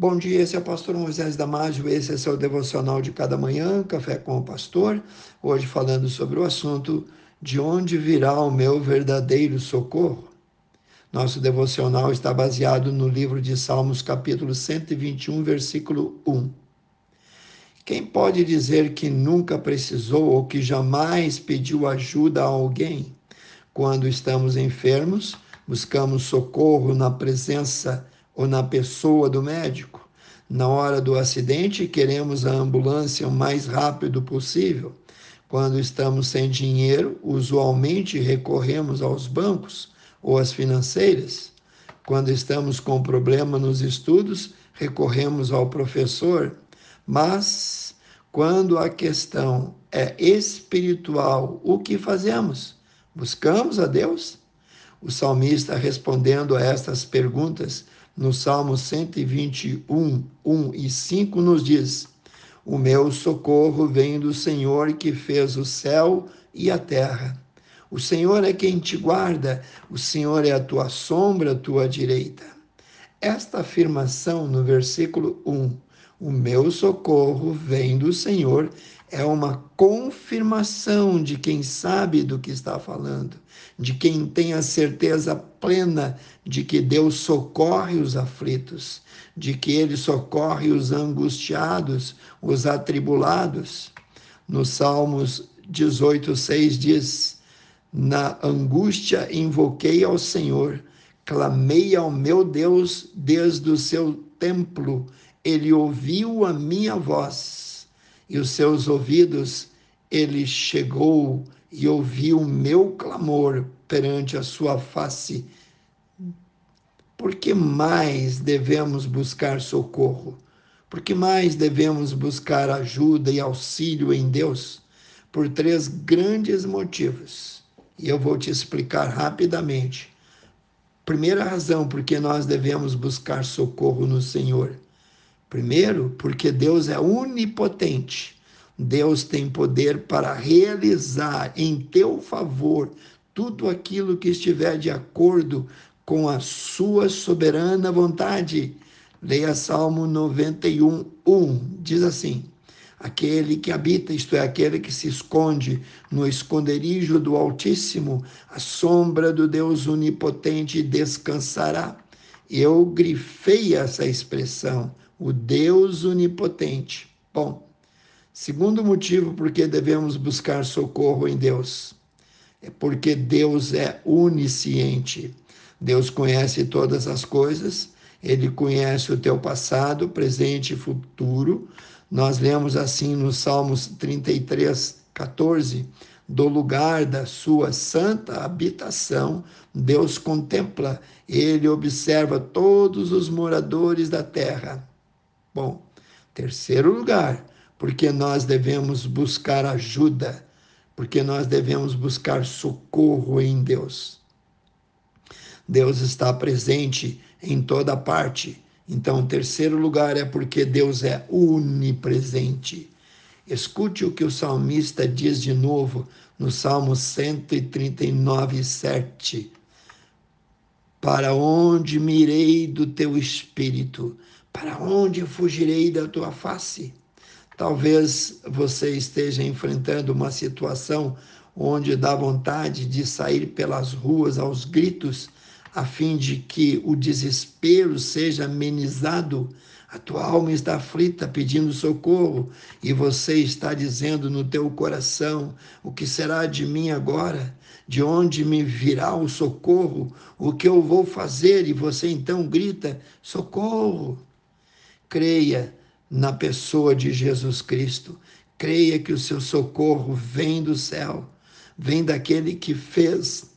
Bom dia, esse é o pastor Moisés Damásio, esse é seu devocional de cada manhã, Café com o Pastor. Hoje falando sobre o assunto de onde virá o meu verdadeiro socorro. Nosso devocional está baseado no livro de Salmos, capítulo 121, versículo 1. Quem pode dizer que nunca precisou ou que jamais pediu ajuda a alguém? Quando estamos enfermos, buscamos socorro na presença ou na pessoa do médico. Na hora do acidente, queremos a ambulância o mais rápido possível. Quando estamos sem dinheiro, usualmente recorremos aos bancos ou às financeiras. Quando estamos com problema nos estudos, recorremos ao professor. Mas quando a questão é espiritual, o que fazemos? Buscamos a Deus? O salmista respondendo a estas perguntas no Salmo 121, 1 e 5, nos diz: O meu socorro vem do Senhor que fez o céu e a terra. O Senhor é quem te guarda, o Senhor é a tua sombra, a tua direita. Esta afirmação no versículo 1, o meu socorro vem do Senhor, é uma confirmação de quem sabe do que está falando, de quem tem a certeza plena de que Deus socorre os aflitos, de que Ele socorre os angustiados, os atribulados. No Salmos 18, 6 diz: Na angústia invoquei ao Senhor, clamei ao meu Deus desde o seu templo, ele ouviu a minha voz e os seus ouvidos, ele chegou e ouviu o meu clamor perante a sua face. Por que mais devemos buscar socorro? Por que mais devemos buscar ajuda e auxílio em Deus? Por três grandes motivos. E eu vou te explicar rapidamente. Primeira razão por que nós devemos buscar socorro no Senhor Primeiro, porque Deus é onipotente. Deus tem poder para realizar em teu favor tudo aquilo que estiver de acordo com a sua soberana vontade. Leia Salmo 91, 1. Diz assim: Aquele que habita, isto é, aquele que se esconde no esconderijo do Altíssimo, a sombra do Deus onipotente descansará. Eu grifei essa expressão o Deus onipotente. Bom, segundo motivo por que devemos buscar socorro em Deus é porque Deus é onisciente. Deus conhece todas as coisas, ele conhece o teu passado, presente e futuro. Nós lemos assim no Salmos 33, 14: do lugar da sua santa habitação, Deus contempla, ele observa todos os moradores da terra. Bom, terceiro lugar, porque nós devemos buscar ajuda, porque nós devemos buscar socorro em Deus. Deus está presente em toda parte. Então, terceiro lugar é porque Deus é onipresente. Escute o que o salmista diz de novo no Salmo 139, 7. Para onde mirei do teu espírito? Para onde fugirei da tua face? Talvez você esteja enfrentando uma situação onde dá vontade de sair pelas ruas aos gritos, a fim de que o desespero seja amenizado. A tua alma está aflita pedindo socorro e você está dizendo no teu coração: o que será de mim agora? De onde me virá o socorro? O que eu vou fazer? E você então grita: socorro! Creia na pessoa de Jesus Cristo, creia que o seu socorro vem do céu, vem daquele que fez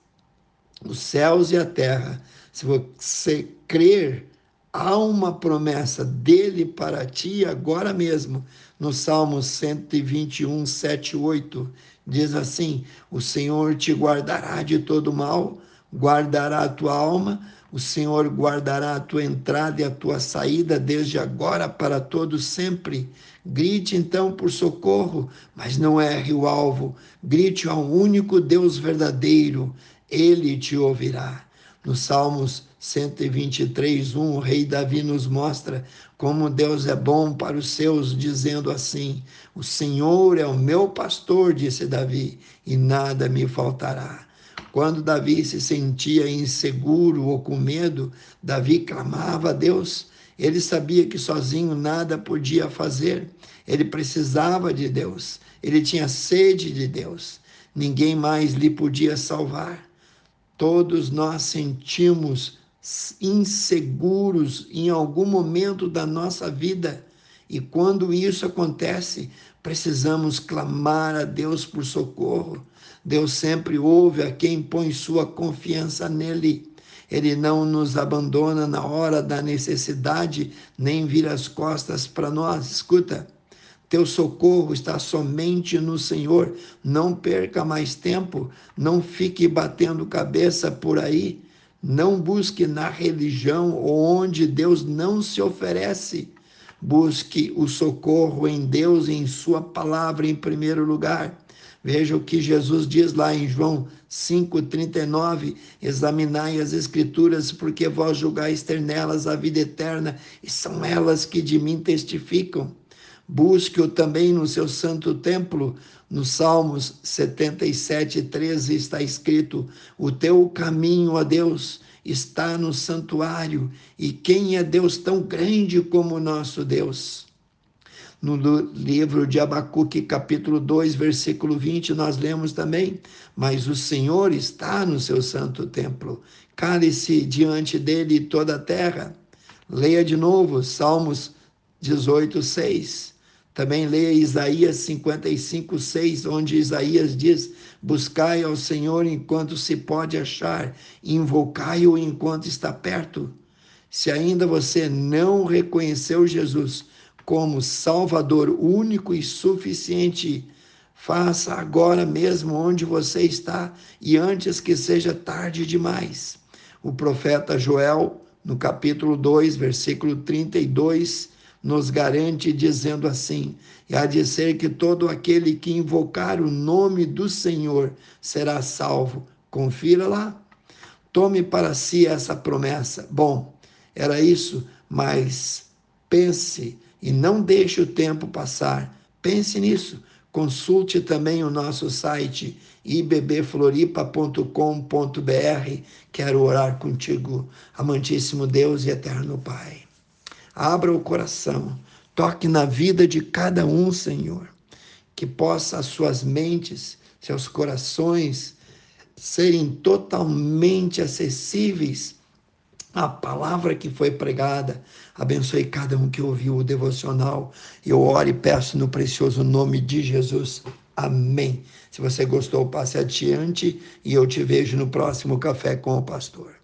os céus e a terra. Se você crer, há uma promessa dele para ti agora mesmo. No Salmo 121, 7, 8, diz assim: O Senhor te guardará de todo mal, guardará a tua alma o Senhor guardará a tua entrada e a tua saída desde agora para todo sempre. Grite então por socorro, mas não erre o alvo. Grite ao único Deus verdadeiro, ele te ouvirá. No Salmos 123, 1, o rei Davi nos mostra como Deus é bom para os seus, dizendo assim: O Senhor é o meu pastor, disse Davi, e nada me faltará. Quando Davi se sentia inseguro ou com medo, Davi clamava a Deus. Ele sabia que sozinho nada podia fazer. Ele precisava de Deus. Ele tinha sede de Deus. Ninguém mais lhe podia salvar. Todos nós sentimos inseguros em algum momento da nossa vida. E quando isso acontece, precisamos clamar a Deus por socorro. Deus sempre ouve a quem põe sua confiança nele. Ele não nos abandona na hora da necessidade, nem vira as costas para nós. Escuta, teu socorro está somente no Senhor. Não perca mais tempo, não fique batendo cabeça por aí. Não busque na religião onde Deus não se oferece. Busque o socorro em Deus em Sua palavra em primeiro lugar. Veja o que Jesus diz lá em João 5,39: Examinai as Escrituras, porque vós julgais ter nelas a vida eterna, e são elas que de mim testificam. Busque-o também no seu santo templo. No Salmos 77, 13 está escrito: O teu caminho a Deus está no santuário, e quem é Deus tão grande como nosso Deus? No livro de Abacuque, capítulo 2, versículo 20, nós lemos também: Mas o Senhor está no seu santo templo, cale-se diante dele toda a terra. Leia de novo Salmos 18, 6. Também leia Isaías 55, 6, onde Isaías diz: Buscai ao Senhor enquanto se pode achar, invocai-o enquanto está perto. Se ainda você não reconheceu Jesus como Salvador único e suficiente. Faça agora mesmo onde você está e antes que seja tarde demais. O profeta Joel, no capítulo 2, versículo 32, nos garante dizendo assim: E há de ser que todo aquele que invocar o nome do Senhor será salvo. Confira lá. Tome para si essa promessa. Bom, era isso, mas pense e não deixe o tempo passar. Pense nisso. Consulte também o nosso site ibbfloripa.com.br. Quero orar contigo, amantíssimo Deus e eterno Pai. Abra o coração, toque na vida de cada um, Senhor, que possa as suas mentes, seus corações serem totalmente acessíveis a palavra que foi pregada. Abençoe cada um que ouviu o devocional. Eu oro e peço no precioso nome de Jesus. Amém. Se você gostou, passe adiante e eu te vejo no próximo Café com o Pastor.